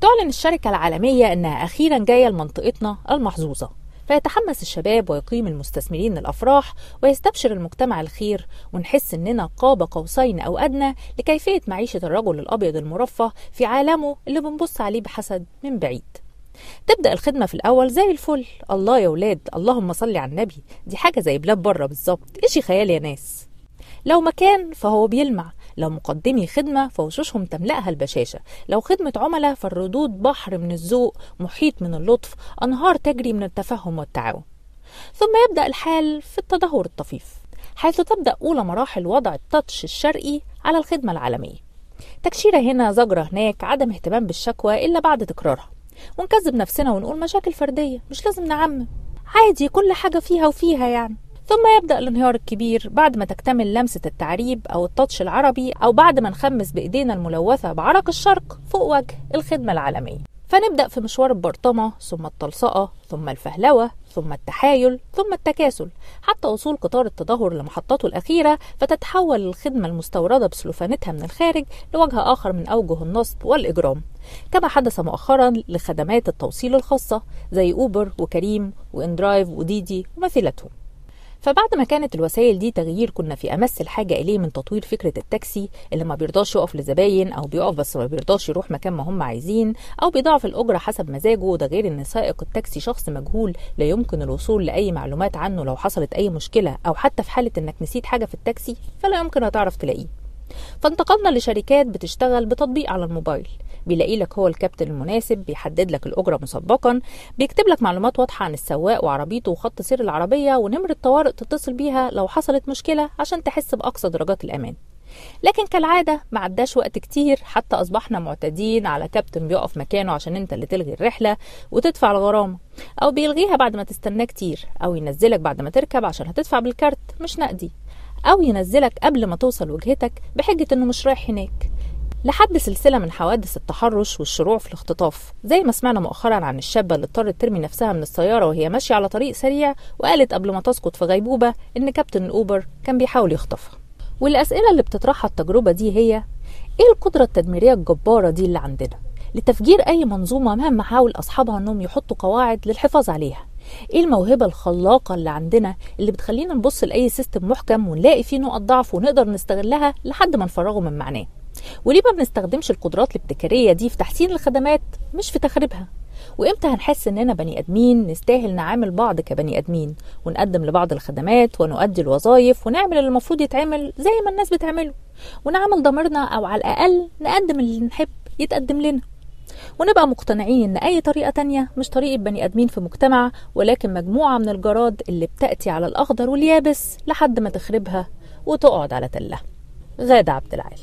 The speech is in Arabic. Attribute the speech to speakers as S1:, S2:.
S1: تعلن الشركة العالمية أنها أخيرا جاية لمنطقتنا المحظوظة. فيتحمس الشباب ويقيم المستثمرين الأفراح ويستبشر المجتمع الخير ونحس إننا قاب قوسين أو أدنى لكيفية معيشة الرجل الأبيض المرفه في عالمه اللي بنبص عليه بحسد من بعيد. تبدأ الخدمة في الأول زي الفل. الله يا ولاد اللهم صل على النبي. دي حاجة زي بلاد بره بالظبط. إيش خيال يا ناس؟ لو مكان فهو بيلمع. لو مقدمي خدمة فوشوشهم تملأها البشاشة. لو خدمة عملاء فالردود بحر من الذوق محيط من اللطف أنهار تجري من التفهم والتعاون. ثم يبدأ الحال في التدهور الطفيف حيث تبدأ أولى مراحل وضع التاتش الشرقي على الخدمة العالمية. تكشيرة هنا زجرة هناك عدم اهتمام بالشكوى إلا بعد تكرارها. ونكذب نفسنا ونقول مشاكل فردية مش لازم نعمم. عادي كل حاجة فيها وفيها يعني. ثم يبدأ الانهيار الكبير بعد ما تكتمل لمسة التعريب أو التاتش العربي أو بعد ما نخمس بإيدينا الملوثة بعرق الشرق فوق وجه الخدمة العالمية. فنبدأ في مشوار البرطمة ثم التلصقة ثم الفهلوة ثم التحايل ثم التكاسل. حتى وصول قطار التدهور لمحطته الأخيرة فتتحول الخدمة المستوردة بسلوفانتها من الخارج لوجه آخر من أوجه النصب والإجرام. كما حدث مؤخرا لخدمات التوصيل الخاصة زي أوبر وكريم وإندرايف وديدي ومثيلتهم. فبعد ما كانت الوسائل دي تغيير كنا في أمس الحاجة إليه من تطوير فكرة التاكسي اللي ما بيرضاش يقف لزباين أو بيقف بس ما بيرضاش يروح مكان ما هم عايزين أو بيضاعف الأجرة حسب مزاجه. وده غير إن سائق التاكسي شخص مجهول لا يمكن الوصول لأي معلومات عنه لو حصلت أي مشكلة أو حتى في حالة إنك نسيت حاجة في التاكسي فلا يمكن هتعرف تلاقيه. فانتقلنا لشركات بتشتغل بتطبيق على الموبايل. بيلاقي لك هو الكابتن المناسب بيحدد لك الأجرة مسبقا بيكتب لك معلومات واضحة عن السواق وعربيته وخط سير العربية ونمرة طوارئ تتصل بيها لو حصلت مشكلة عشان تحس بأقصى درجات الأمان. لكن كالعادة ما عداش وقت كتير حتى أصبحنا معتادين على كابتن بيقف مكانه عشان أنت اللي تلغي الرحلة وتدفع الغرامة أو بيلغيها بعد ما تستناه كتير أو ينزلك بعد ما تركب عشان هتدفع بالكارت مش نقدي أو ينزلك قبل ما توصل وجهتك بحجة إنه مش رايح هناك. لحد سلسلة من حوادث التحرش والشروع في الاختطاف. زي ما سمعنا مؤخرا عن الشابة اللي اضطرت ترمي نفسها من السيارة وهي ماشية على طريق سريع وقالت قبل ما تسقط في غيبوبة إن كابتن الأوبر كان بيحاول يخطفها. والأسئلة اللي بتطرحها التجربة دي هي إيه القدرة التدميرية الجبارة دي اللي عندنا؟ لتفجير أي منظومة مهما حاول أصحابها إنهم يحطوا قواعد للحفاظ عليها. إيه الموهبة الخلاقة اللي عندنا اللي بتخلينا نبص لأي سيستم محكم ونلاقي فيه نقط ضعف ونقدر نستغلها لحد ما نفرغه من معناه؟ وليه ما بنستخدمش القدرات الابتكارية دي في تحسين الخدمات؟ مش في تخريبها. وإمتى هنحس إننا بني آدمين نستاهل نعامل بعض كبني آدمين؟ ونقدم لبعض الخدمات ونؤدي الوظائف ونعمل اللي المفروض يتعمل زي ما الناس بتعمله. ونعمل ضميرنا أو على الأقل نقدم اللي نحب يتقدم لنا. ونبقى مقتنعين إن أي طريقة تانية مش طريقة بني آدمين في مجتمع ولكن مجموعة من الجراد اللي بتأتي على الأخضر واليابس لحد ما تخربها وتقعد على تلها. غادة عبد العال.